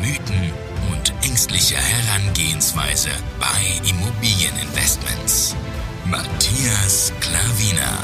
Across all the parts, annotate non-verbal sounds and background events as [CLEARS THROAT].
Mythen und ängstliche Herangehensweise bei Immobilieninvestments. Matthias Klavina.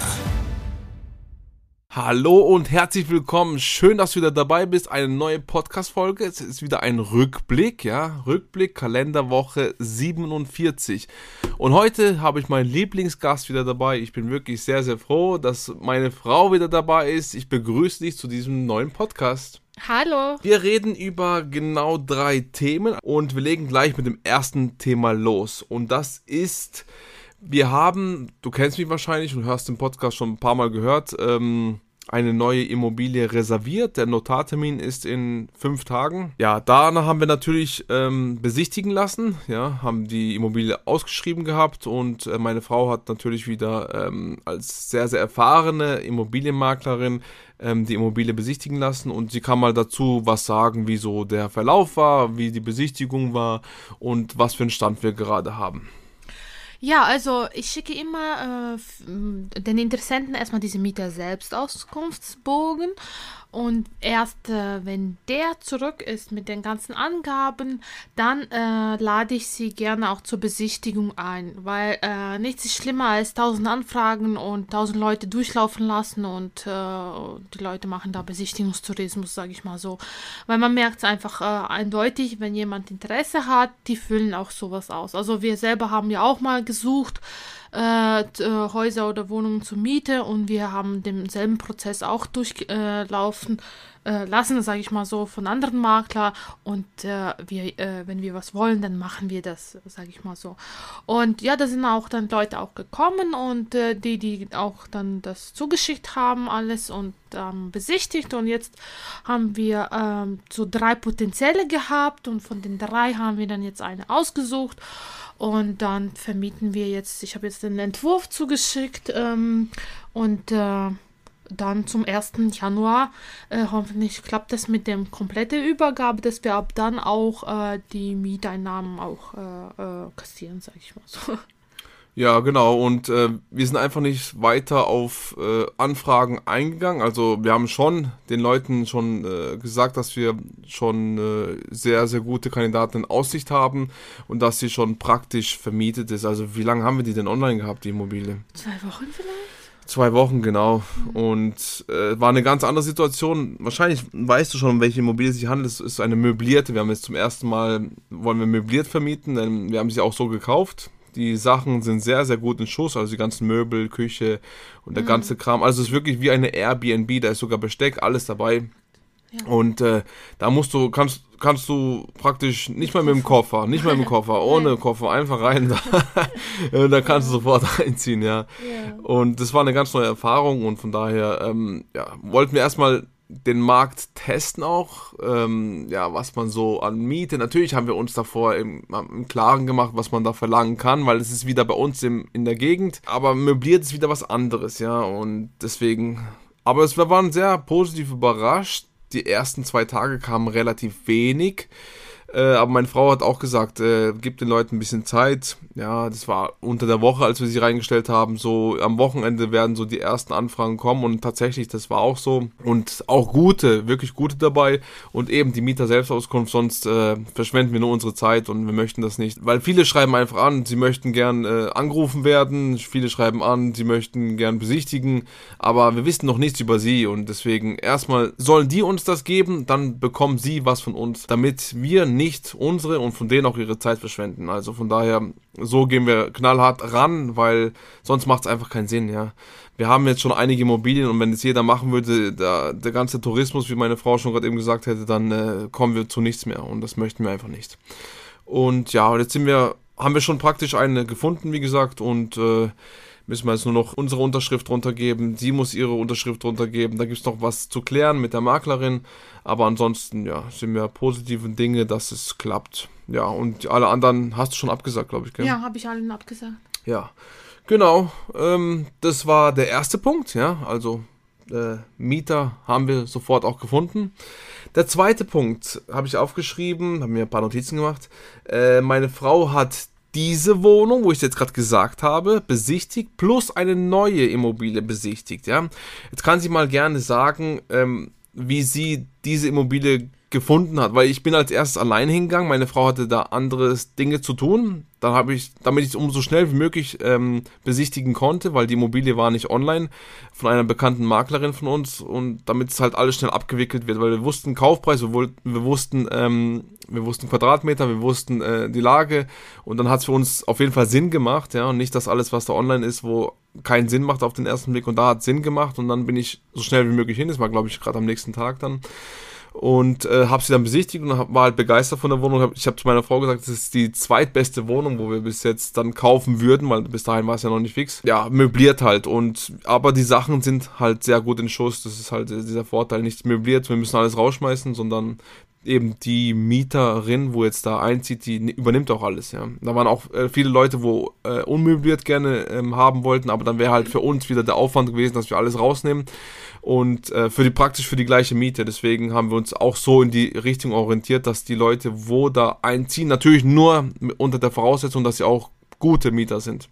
Hallo und herzlich willkommen. Schön, dass du wieder dabei bist. Eine neue Podcast-Folge. Es ist wieder ein Rückblick, ja. Rückblick, Kalenderwoche 47. Und heute habe ich meinen Lieblingsgast wieder dabei. Ich bin wirklich sehr, sehr froh, dass meine Frau wieder dabei ist. Ich begrüße dich zu diesem neuen Podcast. Hallo. Wir reden über genau drei Themen und wir legen gleich mit dem ersten Thema los. Und das ist, wir haben, du kennst mich wahrscheinlich und hörst den Podcast schon ein paar Mal gehört, ähm, eine neue Immobilie reserviert. Der Notartermin ist in fünf Tagen. Ja, danach haben wir natürlich ähm, besichtigen lassen. Ja, haben die Immobilie ausgeschrieben gehabt und äh, meine Frau hat natürlich wieder ähm, als sehr, sehr erfahrene Immobilienmaklerin ähm, die Immobilie besichtigen lassen und sie kann mal dazu was sagen, wie so der Verlauf war, wie die Besichtigung war und was für einen Stand wir gerade haben. Ja, also ich schicke immer äh, den Interessenten erstmal diese Mieter selbst Auskunftsbogen und erst äh, wenn der zurück ist mit den ganzen Angaben, dann äh, lade ich sie gerne auch zur Besichtigung ein, weil äh, nichts ist schlimmer als tausend Anfragen und tausend Leute durchlaufen lassen und äh, die Leute machen da Besichtigungstourismus, sage ich mal so. Weil man merkt es einfach äh, eindeutig, wenn jemand Interesse hat, die füllen auch sowas aus. Also wir selber haben ja auch mal gesucht, äh, äh, Häuser oder Wohnungen zur Miete und wir haben denselben Prozess auch durchlaufen äh, lassen, sage ich mal so, von anderen Makler und äh, wir, äh, wenn wir was wollen, dann machen wir das, sage ich mal so. Und ja, da sind auch dann Leute auch gekommen und äh, die, die auch dann das zugeschickt haben, alles und ähm, besichtigt und jetzt haben wir ähm, so drei Potenzielle gehabt und von den drei haben wir dann jetzt eine ausgesucht und dann vermieten wir jetzt, ich habe jetzt den Entwurf zugeschickt ähm, und äh, dann zum 1. Januar äh, hoffentlich klappt das mit dem kompletten Übergabe, dass wir ab dann auch äh, die Mieteinnahmen auch äh, äh kassieren, sage ich mal so. Ja, genau. Und äh, wir sind einfach nicht weiter auf äh, Anfragen eingegangen. Also wir haben schon den Leuten schon äh, gesagt, dass wir schon äh, sehr, sehr gute Kandidaten in Aussicht haben und dass sie schon praktisch vermietet ist. Also wie lange haben wir die denn online gehabt, die Immobilie? Zwei Wochen vielleicht? Zwei Wochen, genau. Und äh, war eine ganz andere Situation. Wahrscheinlich weißt du schon, um welche Immobilie es sich handelt. Es ist eine möblierte. Wir haben jetzt zum ersten Mal, wollen wir möbliert vermieten, denn wir haben sie auch so gekauft die Sachen sind sehr, sehr gut in Schuss, also die ganzen Möbel, Küche und der mhm. ganze Kram. Also es ist wirklich wie eine Airbnb, da ist sogar Besteck, alles dabei. Ja. Und äh, da musst du, kannst, kannst du praktisch nicht mal mit dem Koffer, nicht mal mit dem Koffer, [LAUGHS] ohne Koffer, einfach rein. Da, [LAUGHS] da kannst du sofort [LAUGHS] einziehen, ja. ja. Und das war eine ganz neue Erfahrung und von daher ähm, ja, wollten wir erstmal den Markt testen auch, ähm, ja, was man so an Miete. Natürlich haben wir uns davor im, im, Klaren gemacht, was man da verlangen kann, weil es ist wieder bei uns im, in der Gegend. Aber möbliert ist wieder was anderes, ja, und deswegen. Aber es, wir waren sehr positiv überrascht. Die ersten zwei Tage kamen relativ wenig. Äh, aber meine Frau hat auch gesagt, äh, gib den Leuten ein bisschen Zeit. Ja, das war unter der Woche, als wir sie reingestellt haben. So am Wochenende werden so die ersten Anfragen kommen und tatsächlich, das war auch so. Und auch gute, wirklich gute dabei. Und eben die Mieter-Selbstauskunft, sonst äh, verschwenden wir nur unsere Zeit und wir möchten das nicht. Weil viele schreiben einfach an, sie möchten gern äh, angerufen werden. Viele schreiben an, sie möchten gern besichtigen. Aber wir wissen noch nichts über sie und deswegen erstmal sollen die uns das geben, dann bekommen sie was von uns, damit wir nicht unsere und von denen auch ihre Zeit verschwenden. Also von daher so gehen wir knallhart ran, weil sonst macht es einfach keinen Sinn, ja. Wir haben jetzt schon einige Immobilien und wenn es jeder machen würde, der, der ganze Tourismus, wie meine Frau schon gerade eben gesagt hätte, dann äh, kommen wir zu nichts mehr und das möchten wir einfach nicht. Und ja, jetzt sind wir, haben wir schon praktisch eine gefunden, wie gesagt, und äh, müssen wir jetzt nur noch unsere Unterschrift runtergeben. Sie muss ihre Unterschrift runtergeben. Da gibt es noch was zu klären mit der Maklerin. Aber ansonsten, ja, sind wir positiven Dinge, dass es klappt. Ja, und alle anderen hast du schon abgesagt, glaube ich, gell? Ja, habe ich allen abgesagt. Ja, genau. Ähm, das war der erste Punkt, ja. Also äh, Mieter haben wir sofort auch gefunden. Der zweite Punkt habe ich aufgeschrieben, habe mir ein paar Notizen gemacht. Äh, meine Frau hat diese Wohnung, wo ich jetzt gerade gesagt habe, besichtigt, plus eine neue Immobilie besichtigt. Ja, jetzt kann sie mal gerne sagen, ähm, wie sie diese Immobilie gefunden hat, weil ich bin als erstes allein hingegangen, meine Frau hatte da andere Dinge zu tun, dann habe ich, damit ich es umso schnell wie möglich ähm, besichtigen konnte, weil die Immobilie war nicht online, von einer bekannten Maklerin von uns und damit es halt alles schnell abgewickelt wird, weil wir wussten Kaufpreis, wir, wir wussten, ähm, wir wussten Quadratmeter, wir wussten äh, die Lage und dann hat es für uns auf jeden Fall Sinn gemacht, ja, und nicht das alles, was da online ist, wo keinen Sinn macht auf den ersten Blick und da hat Sinn gemacht und dann bin ich so schnell wie möglich hin, das war glaube ich gerade am nächsten Tag dann und äh, habe sie dann besichtigt und hab, war halt begeistert von der Wohnung. Ich habe zu meiner Frau gesagt, das ist die zweitbeste Wohnung, wo wir bis jetzt dann kaufen würden, weil bis dahin war es ja noch nicht fix. Ja, möbliert halt und aber die Sachen sind halt sehr gut in Schuss. Das ist halt dieser Vorteil, nicht möbliert, wir müssen alles rausschmeißen, sondern eben die Mieterin, wo jetzt da einzieht, die übernimmt auch alles, ja. Da waren auch äh, viele Leute, wo äh, unmöbliert gerne ähm, haben wollten, aber dann wäre halt für uns wieder der Aufwand gewesen, dass wir alles rausnehmen und äh, für die praktisch für die gleiche Miete. Deswegen haben wir uns auch so in die Richtung orientiert, dass die Leute, wo da einziehen, natürlich nur unter der Voraussetzung, dass sie auch gute Mieter sind.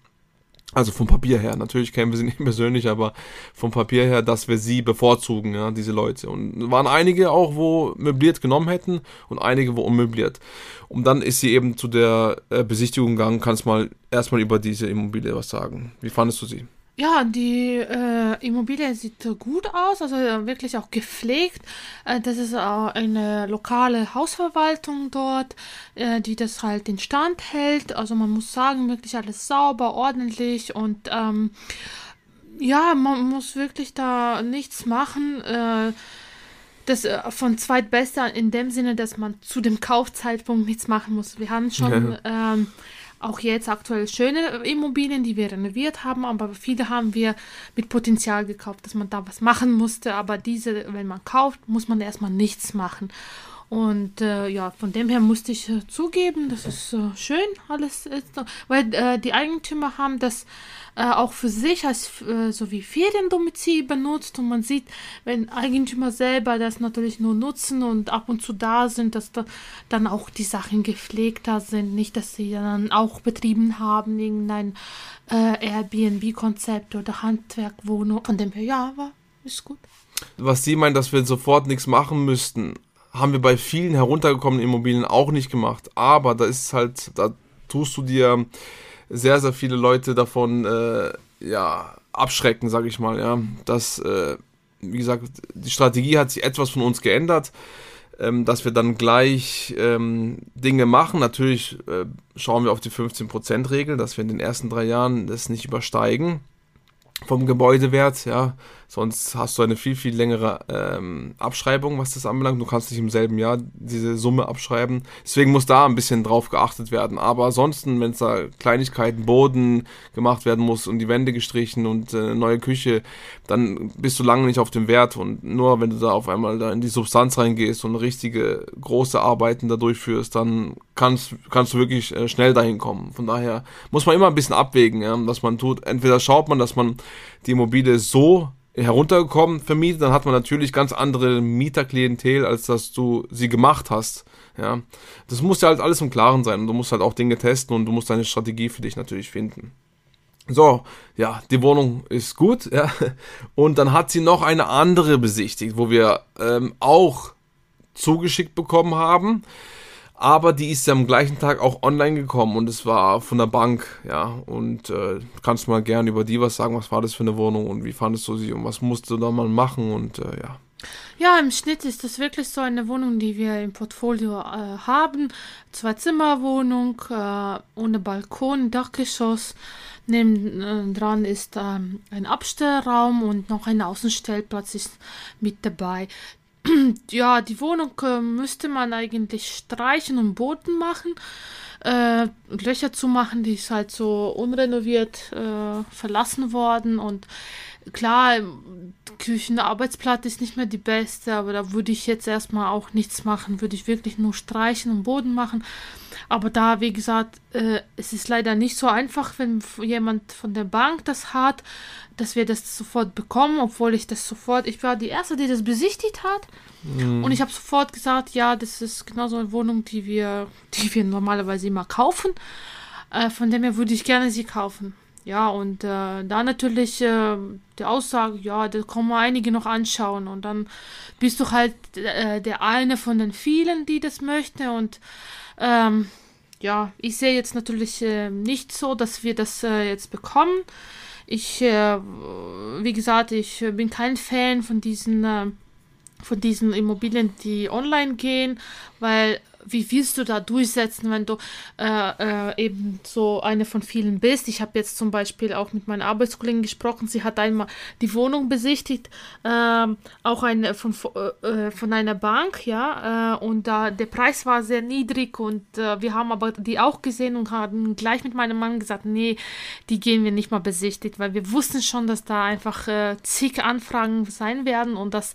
Also vom Papier her. Natürlich kennen wir sie [LAUGHS] nicht persönlich, aber vom Papier her, dass wir sie bevorzugen, ja, diese Leute. Und waren einige auch, wo möbliert genommen hätten und einige, wo unmöbliert. Und dann ist sie eben zu der äh, Besichtigung gegangen. Kannst mal erstmal über diese Immobilie was sagen. Wie fandest du sie? Ja, die äh, Immobilie sieht gut aus, also wirklich auch gepflegt. Äh, das ist auch eine lokale Hausverwaltung dort, äh, die das halt in Stand hält. Also man muss sagen, wirklich alles sauber, ordentlich und ähm, ja, man muss wirklich da nichts machen. Äh, das äh, von zweitbester in dem Sinne, dass man zu dem Kaufzeitpunkt nichts machen muss. Wir haben schon ja. ähm, auch jetzt aktuell schöne Immobilien, die wir renoviert haben, aber viele haben wir mit Potenzial gekauft, dass man da was machen musste. Aber diese, wenn man kauft, muss man erstmal nichts machen. Und äh, ja, von dem her musste ich äh, zugeben, das ist äh, schön, alles ist, weil äh, die Eigentümer haben das äh, auch für sich als äh, so wie Feriendomizil benutzt und man sieht, wenn Eigentümer selber das natürlich nur nutzen und ab und zu da sind, dass da dann auch die Sachen gepflegter sind, nicht, dass sie dann auch betrieben haben, irgendein Airbnb-Konzept oder Handwerkwohnung. Von dem her, ja, war, ist gut. Was Sie meinen, dass wir sofort nichts machen müssten, haben wir bei vielen heruntergekommenen Immobilien auch nicht gemacht. Aber da ist halt, da tust du dir sehr, sehr viele Leute davon äh, ja, abschrecken, sag ich mal. Ja. Das, äh, wie gesagt, die Strategie hat sich etwas von uns geändert, ähm, dass wir dann gleich ähm, Dinge machen. Natürlich äh, schauen wir auf die 15%-Regel, dass wir in den ersten drei Jahren das nicht übersteigen vom Gebäudewert, ja. Sonst hast du eine viel, viel längere ähm, Abschreibung, was das anbelangt. Du kannst nicht im selben Jahr diese Summe abschreiben. Deswegen muss da ein bisschen drauf geachtet werden. Aber ansonsten, wenn es da Kleinigkeiten, Boden gemacht werden muss und die Wände gestrichen und äh, neue Küche, dann bist du lange nicht auf dem Wert. Und nur wenn du da auf einmal da in die Substanz reingehst und richtige große Arbeiten da durchführst, dann kannst, kannst du wirklich äh, schnell dahin kommen. Von daher muss man immer ein bisschen abwägen, ja, dass man tut. Entweder schaut man, dass man die Immobilie so heruntergekommen vermietet, dann hat man natürlich ganz andere Mieterklientel, als dass du sie gemacht hast. Ja, das muss ja halt alles im Klaren sein und du musst halt auch Dinge testen und du musst deine Strategie für dich natürlich finden. So, ja, die Wohnung ist gut, ja. Und dann hat sie noch eine andere besichtigt, wo wir ähm, auch zugeschickt bekommen haben aber die ist ja am gleichen Tag auch online gekommen und es war von der Bank, ja. Und äh, kannst mal gerne über die was sagen, was war das für eine Wohnung und wie fandest du sie und was musst du da mal machen und äh, ja. Ja, im Schnitt ist das wirklich so eine Wohnung, die wir im Portfolio äh, haben. Zwei Zimmerwohnung, äh, ohne Balkon, Dachgeschoss. Neben dran ist ähm, ein Abstellraum und noch ein Außenstellplatz ist mit dabei. [CLEARS THROAT] ja, die Wohnung äh, müsste man eigentlich streichen und Boden machen. äh, Löcher zu machen, die ist halt so unrenoviert äh, verlassen worden und klar, Küchenarbeitsplatz ist nicht mehr die beste, aber da würde ich jetzt erstmal auch nichts machen, würde ich wirklich nur streichen und Boden machen. Aber da, wie gesagt, äh, es ist leider nicht so einfach, wenn jemand von der Bank das hat, dass wir das sofort bekommen, obwohl ich das sofort, ich war die Erste, die das besichtigt hat. Mhm. Und ich habe sofort gesagt, ja, das ist genau so eine Wohnung, die wir, [LAUGHS] die wir normalerweise immer kaufen. Äh, von dem her würde ich gerne sie kaufen. Ja, und äh, da natürlich äh, die Aussage, ja, da kommen einige noch anschauen und dann bist du halt äh, der eine von den vielen, die das möchte und ähm, ja, ich sehe jetzt natürlich äh, nicht so, dass wir das äh, jetzt bekommen. Ich, äh, wie gesagt, ich bin kein Fan von diesen, von diesen Immobilien, die online gehen, weil wie willst du da durchsetzen, wenn du äh, äh, eben so eine von vielen bist? Ich habe jetzt zum Beispiel auch mit meiner Arbeitskollegen gesprochen. Sie hat einmal die Wohnung besichtigt, äh, auch eine von, äh, von einer Bank, ja, äh, und da der Preis war sehr niedrig und äh, wir haben aber die auch gesehen und haben gleich mit meinem Mann gesagt, nee, die gehen wir nicht mal besichtigt, weil wir wussten schon, dass da einfach zig Anfragen sein werden und dass,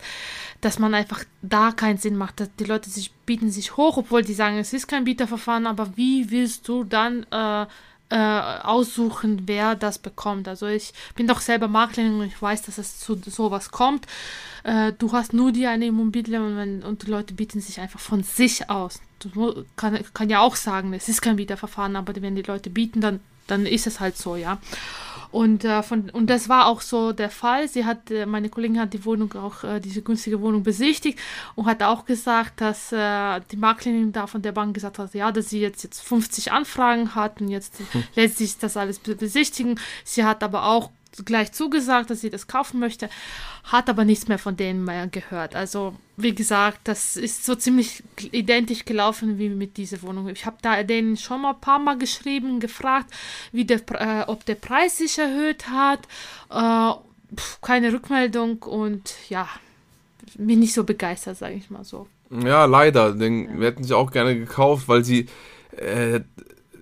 dass man einfach da keinen Sinn macht, dass die Leute sich bieten sich hoch, obwohl die sagen, es ist kein Bieterverfahren, aber wie willst du dann äh, äh, aussuchen, wer das bekommt? Also ich bin doch selber Maklerin und ich weiß, dass es zu sowas kommt. Äh, du hast nur die eine Immobilie und, wenn, und die Leute bieten sich einfach von sich aus. Du kann, kann ja auch sagen, es ist kein Bieterverfahren, aber wenn die Leute bieten, dann, dann ist es halt so, ja. Und, äh, von, und das war auch so der Fall. Sie hat, äh, meine Kollegin hat die Wohnung auch, äh, diese günstige Wohnung besichtigt und hat auch gesagt, dass äh, die Maklerin da von der Bank gesagt hat, ja, dass sie jetzt, jetzt 50 Anfragen hat und jetzt hm. [LAUGHS] lässt sich das alles besichtigen. Sie hat aber auch gleich zugesagt, dass sie das kaufen möchte, hat aber nichts mehr von denen mehr gehört. Also, wie gesagt, das ist so ziemlich identisch gelaufen wie mit dieser Wohnung. Ich habe da denen schon mal ein paar Mal geschrieben, gefragt, wie der, äh, ob der Preis sich erhöht hat. Äh, pf, keine Rückmeldung und ja, bin nicht so begeistert, sage ich mal so. Ja, leider. Den, ja. Wir hätten sie auch gerne gekauft, weil sie äh,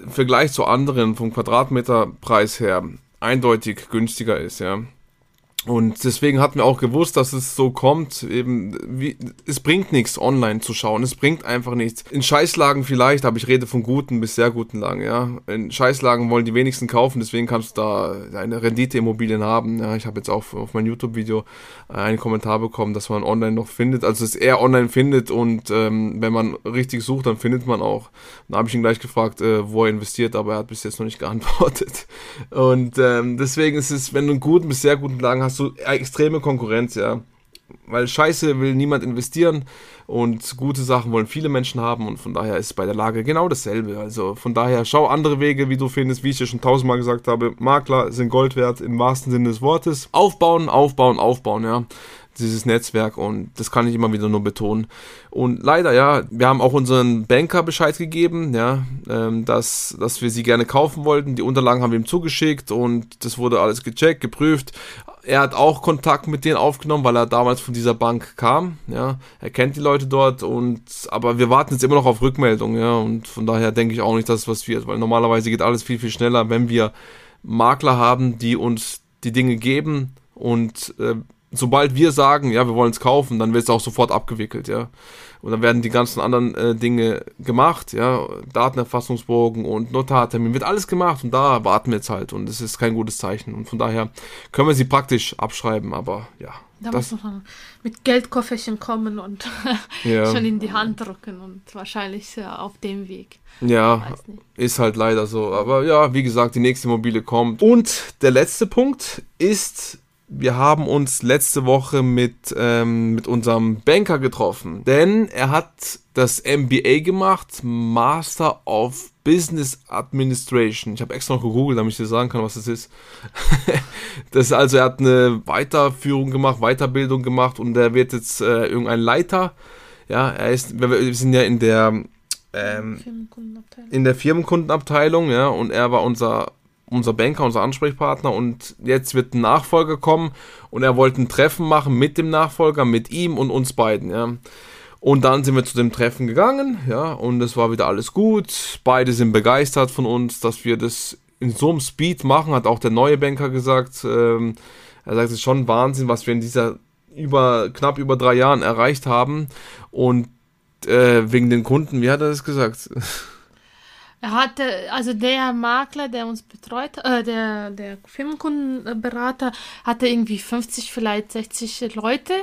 im Vergleich zu anderen vom Quadratmeterpreis her eindeutig günstiger ist, ja. Und deswegen hatten wir auch gewusst, dass es so kommt. Eben, wie, es bringt nichts, online zu schauen. Es bringt einfach nichts. In Scheißlagen vielleicht, aber ich rede von guten bis sehr guten Lagen, ja. In Scheißlagen wollen die wenigsten kaufen, deswegen kannst du da eine Rendite-Immobilien haben. Ja, ich habe jetzt auch auf mein YouTube-Video einen Kommentar bekommen, dass man online noch findet. Also es eher online findet und ähm, wenn man richtig sucht, dann findet man auch. Da habe ich ihn gleich gefragt, äh, wo er investiert, aber er hat bis jetzt noch nicht geantwortet. [LAUGHS] Und ähm, deswegen ist es, wenn du einen guten bis sehr guten Lagen hast, so extreme Konkurrenz, ja. Weil Scheiße will niemand investieren und gute Sachen wollen viele Menschen haben und von daher ist bei der Lage genau dasselbe. Also von daher schau andere Wege, wie du findest, wie ich dir schon tausendmal gesagt habe. Makler sind Gold wert im wahrsten Sinne des Wortes. Aufbauen, aufbauen, aufbauen, ja dieses Netzwerk und das kann ich immer wieder nur betonen. Und leider, ja, wir haben auch unseren Banker Bescheid gegeben, ja, ähm, dass, dass wir sie gerne kaufen wollten. Die Unterlagen haben wir ihm zugeschickt und das wurde alles gecheckt, geprüft er hat auch Kontakt mit denen aufgenommen, weil er damals von dieser Bank kam. Ja, er kennt die Leute dort und aber wir warten jetzt immer noch auf Rückmeldung. Ja, und von daher denke ich auch nicht, dass es was wird, weil normalerweise geht alles viel viel schneller, wenn wir Makler haben, die uns die Dinge geben und äh, sobald wir sagen, ja, wir wollen es kaufen, dann wird es auch sofort abgewickelt. Ja. Und dann werden die ganzen anderen äh, Dinge gemacht, ja, Datenerfassungsbogen und Notartermin, wird alles gemacht und da warten wir jetzt halt und das ist kein gutes Zeichen und von daher können wir sie praktisch abschreiben, aber ja. Da das muss man mit Geldkofferchen kommen und [LAUGHS] ja. [LAUGHS] schon in die Hand drücken und wahrscheinlich ja, auf dem Weg. Ja, ist halt leider so. Aber ja, wie gesagt, die nächste Mobile kommt. Und der letzte Punkt ist wir haben uns letzte Woche mit, ähm, mit unserem Banker getroffen, denn er hat das MBA gemacht, Master of Business Administration. Ich habe extra noch gegoogelt, damit ich dir sagen kann, was das ist. [LAUGHS] das ist also, er hat eine Weiterführung gemacht, Weiterbildung gemacht und er wird jetzt äh, irgendein Leiter. Ja, er ist, wir sind ja in der ähm, in der Firmenkundenabteilung, ja, und er war unser unser Banker, unser Ansprechpartner und jetzt wird ein Nachfolger kommen und er wollte ein Treffen machen mit dem Nachfolger, mit ihm und uns beiden, ja. Und dann sind wir zu dem Treffen gegangen, ja, und es war wieder alles gut. Beide sind begeistert von uns, dass wir das in so einem Speed machen, hat auch der neue Banker gesagt. Ähm, er sagt, es ist schon Wahnsinn, was wir in dieser über knapp über drei Jahren erreicht haben. Und äh, wegen den Kunden, wie hat er das gesagt? [LAUGHS] Er hatte, also der Makler, der uns betreut, äh, der, der Firmenkundenberater, hatte irgendwie 50, vielleicht 60 Leute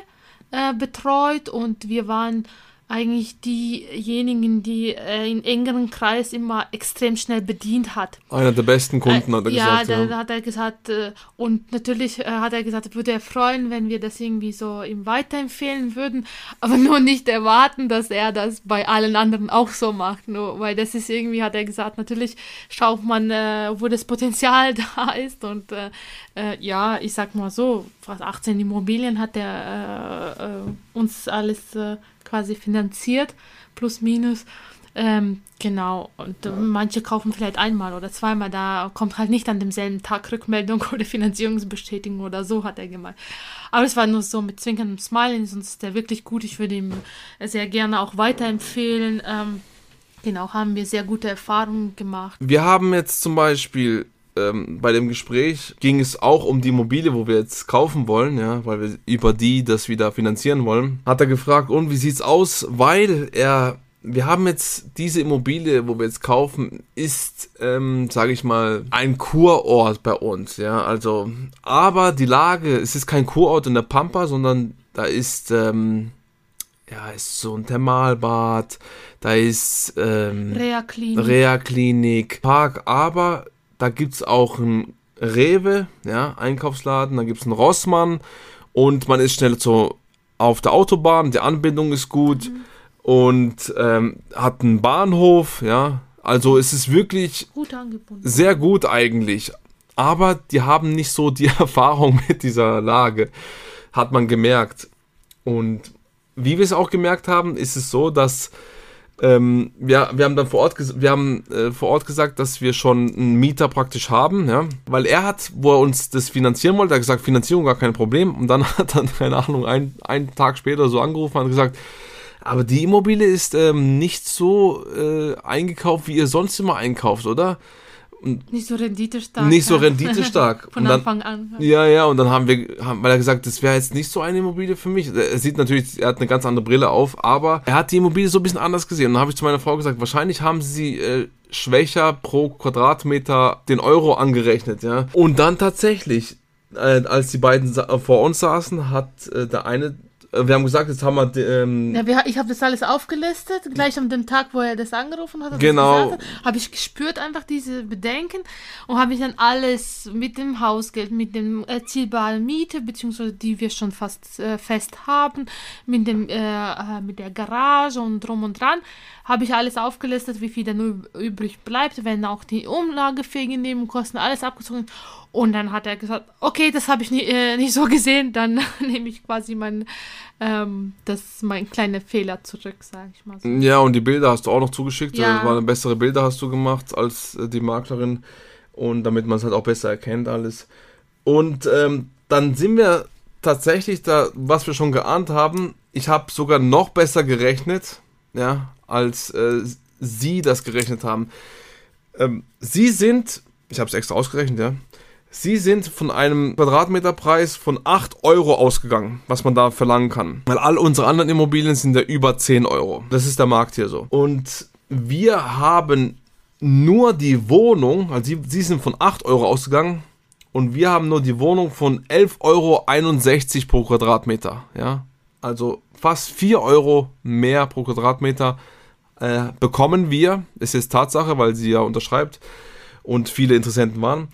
äh, betreut und wir waren eigentlich diejenigen, die äh, in engeren Kreis immer extrem schnell bedient hat. Einer der besten Kunden, äh, hat er ja, gesagt. da, da hat er gesagt, äh, und natürlich äh, hat er gesagt, würde er freuen, wenn wir das irgendwie so ihm weiterempfehlen würden, aber [LAUGHS] nur nicht erwarten, dass er das bei allen anderen auch so macht, nur, weil das ist irgendwie, hat er gesagt, natürlich schaut man, äh, wo das Potenzial [LAUGHS] da ist und äh, ja, ich sag mal so, fast 18 Immobilien hat er uns alles äh, quasi finanziert, plus minus. Ähm, genau, und äh, manche kaufen vielleicht einmal oder zweimal, da kommt halt nicht an demselben Tag Rückmeldung [LAUGHS] oder Finanzierungsbestätigung oder so, hat er gemeint. Aber es war nur so mit zwinkerndem Smiley, sonst ist der wirklich gut. Ich würde ihm sehr gerne auch weiterempfehlen. Ähm, genau, haben wir sehr gute Erfahrungen gemacht. Wir haben jetzt zum Beispiel ähm, bei dem Gespräch ging es auch um die Immobilie, wo wir jetzt kaufen wollen, ja, weil wir über die das wieder finanzieren wollen. Hat er gefragt, und wie sieht's aus? Weil er, wir haben jetzt diese Immobilie, wo wir jetzt kaufen, ist, ähm, sage ich mal, ein Kurort bei uns, ja. Also, aber die Lage, es ist kein Kurort in der Pampa, sondern da ist ähm, ja, ist so ein Thermalbad, da ist ähm, Reha-Klinik. Reha-Klinik, Park, aber da gibt es auch ein Rewe, ja, Einkaufsladen, da gibt es einen Rossmann und man ist schnell so auf der Autobahn, die Anbindung ist gut und ähm, hat einen Bahnhof, ja. Also es ist wirklich sehr gut eigentlich. Aber die haben nicht so die [LAUGHS] Erfahrung mit dieser Lage, hat man gemerkt. Und wie wir es auch gemerkt haben, ist es so, dass ähm, wir, wir haben dann vor Ort, wir haben, äh, vor Ort gesagt, dass wir schon einen Mieter praktisch haben, ja, weil er hat, wo er uns das finanzieren wollte, hat gesagt, Finanzierung gar kein Problem und dann [LAUGHS] hat er, keine Ahnung, ein, einen Tag später so angerufen und gesagt, aber die Immobilie ist ähm, nicht so äh, eingekauft, wie ihr sonst immer einkauft, oder? Nicht so renditestark. Nicht so ja. renditestark. [LAUGHS] Von Und dann- Anfang an. Ja, ja, und dann haben wir, haben, weil er gesagt, das wäre jetzt nicht so eine Immobilie für mich. Er sieht natürlich, er hat eine ganz andere Brille auf, aber er hat die Immobilie so ein bisschen anders gesehen. Und dann habe ich zu meiner Frau gesagt, wahrscheinlich haben sie äh, schwächer pro Quadratmeter den Euro angerechnet, ja. Und dann tatsächlich, äh, als die beiden vor uns saßen, hat äh, der eine, wir haben gesagt, jetzt haben wir, ähm, Ja, wir, ich habe das alles aufgelistet, gleich an dem Tag, wo er das angerufen hat. Genau. Habe ich gespürt einfach diese Bedenken und habe ich dann alles mit dem Hausgeld, mit dem erzielbaren Miete, beziehungsweise die wir schon fast äh, fest haben, mit, dem, äh, äh, mit der Garage und drum und dran, habe ich alles aufgelistet, wie viel dann üb- übrig bleibt, wenn auch die umlagefähigen Nebenkosten, alles abgezogen und dann hat er gesagt, okay, das habe ich nie, äh, nicht so gesehen, dann [LAUGHS] nehme ich quasi mein, ähm, das mein kleiner Fehler zurück, sage ich mal so. Ja, und die Bilder hast du auch noch zugeschickt. Ja. Ja. Waren bessere Bilder hast du gemacht als äh, die Maklerin. Und damit man es halt auch besser erkennt alles. Und ähm, dann sind wir tatsächlich da, was wir schon geahnt haben. Ich habe sogar noch besser gerechnet, ja, als äh, sie das gerechnet haben. Ähm, sie sind, ich habe es extra ausgerechnet, ja. Sie sind von einem Quadratmeterpreis von 8 Euro ausgegangen, was man da verlangen kann. Weil all unsere anderen Immobilien sind ja über 10 Euro. Das ist der Markt hier so. Und wir haben nur die Wohnung, also sie, sie sind von 8 Euro ausgegangen und wir haben nur die Wohnung von 11,61 Euro pro Quadratmeter. Ja? Also fast 4 Euro mehr pro Quadratmeter äh, bekommen wir. Ist Tatsache, weil sie ja unterschreibt und viele Interessenten waren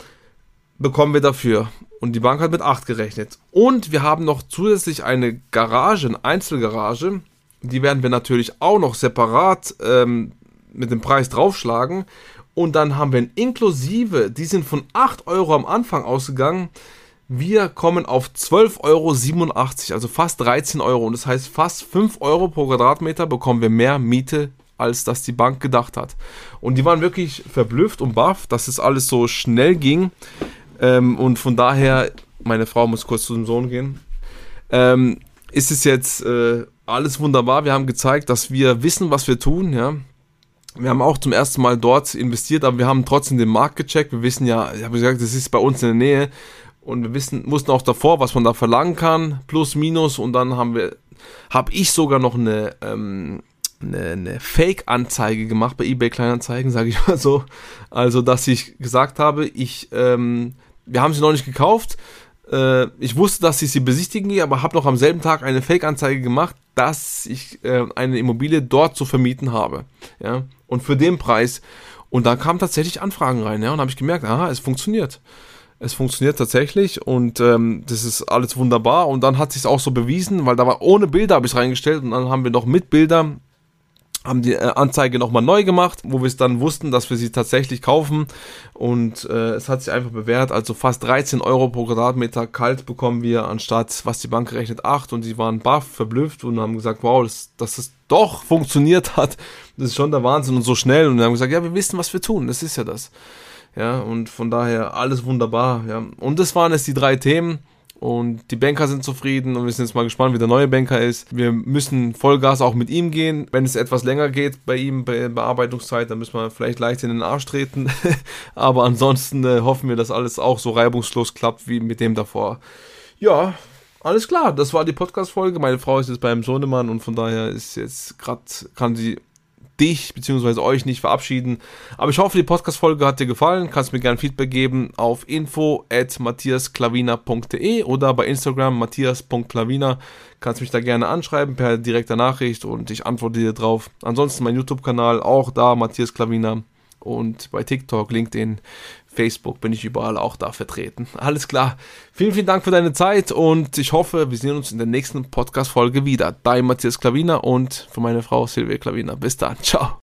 bekommen wir dafür. Und die Bank hat mit 8 gerechnet. Und wir haben noch zusätzlich eine Garage, eine Einzelgarage. Die werden wir natürlich auch noch separat ähm, mit dem Preis draufschlagen. Und dann haben wir inklusive, die sind von 8 Euro am Anfang ausgegangen. Wir kommen auf 12,87 Euro, also fast 13 Euro. Und das heißt, fast 5 Euro pro Quadratmeter bekommen wir mehr Miete, als das die Bank gedacht hat. Und die waren wirklich verblüfft und baff, dass es alles so schnell ging. Ähm, und von daher, meine Frau muss kurz zu dem Sohn gehen. Ähm, ist es jetzt äh, alles wunderbar. Wir haben gezeigt, dass wir wissen, was wir tun, ja. Wir haben auch zum ersten Mal dort investiert, aber wir haben trotzdem den Markt gecheckt. Wir wissen ja, ich habe gesagt, das ist bei uns in der Nähe und wir wissen, mussten auch davor, was man da verlangen kann, plus, minus und dann haben wir, habe ich sogar noch eine, ähm, eine, eine Fake-Anzeige gemacht bei eBay Kleinanzeigen, sage ich mal so. Also, dass ich gesagt habe, ich, ähm, wir haben sie noch nicht gekauft. Äh, ich wusste, dass ich sie besichtigen gehe, aber habe noch am selben Tag eine Fake-Anzeige gemacht, dass ich äh, eine Immobilie dort zu vermieten habe. Ja, und für den Preis. Und da kamen tatsächlich Anfragen rein, ja, und habe ich gemerkt, aha, es funktioniert. Es funktioniert tatsächlich und ähm, das ist alles wunderbar. Und dann hat sich auch so bewiesen, weil da war ohne Bilder habe ich reingestellt und dann haben wir noch mit Bildern haben die äh, Anzeige nochmal neu gemacht, wo wir es dann wussten, dass wir sie tatsächlich kaufen. Und äh, es hat sich einfach bewährt, also fast 13 Euro pro Quadratmeter kalt bekommen wir anstatt, was die Bank gerechnet, 8 und sie waren baff, verblüfft und haben gesagt, wow, dass, dass das doch funktioniert [LAUGHS] hat, das ist schon der Wahnsinn und so schnell. Und wir haben gesagt, ja, wir wissen, was wir tun, das ist ja das. Ja, und von daher alles wunderbar, ja. Und das waren jetzt die drei Themen und die Banker sind zufrieden und wir sind jetzt mal gespannt, wie der neue Banker ist. Wir müssen Vollgas auch mit ihm gehen. Wenn es etwas länger geht bei ihm, bei Bearbeitungszeit, dann müssen wir vielleicht leicht in den Arsch treten. [LAUGHS] Aber ansonsten äh, hoffen wir, dass alles auch so reibungslos klappt wie mit dem davor. Ja, alles klar. Das war die Podcast-Folge. Meine Frau ist jetzt beim Sohnemann und von daher ist jetzt gerade, kann sie dich bzw. euch nicht verabschieden. Aber ich hoffe, die Podcast-Folge hat dir gefallen. Kannst mir gerne Feedback geben auf info at oder bei Instagram matthias.klavina. Kannst mich da gerne anschreiben per direkter Nachricht und ich antworte dir drauf. Ansonsten mein YouTube-Kanal auch da, Matthias Klavina. Und bei TikTok, LinkedIn, Facebook bin ich überall auch da vertreten. Alles klar. Vielen, vielen Dank für deine Zeit und ich hoffe, wir sehen uns in der nächsten Podcast-Folge wieder. Dein Matthias Klaviner und für meine Frau Silvia Klaviner. Bis dann. Ciao.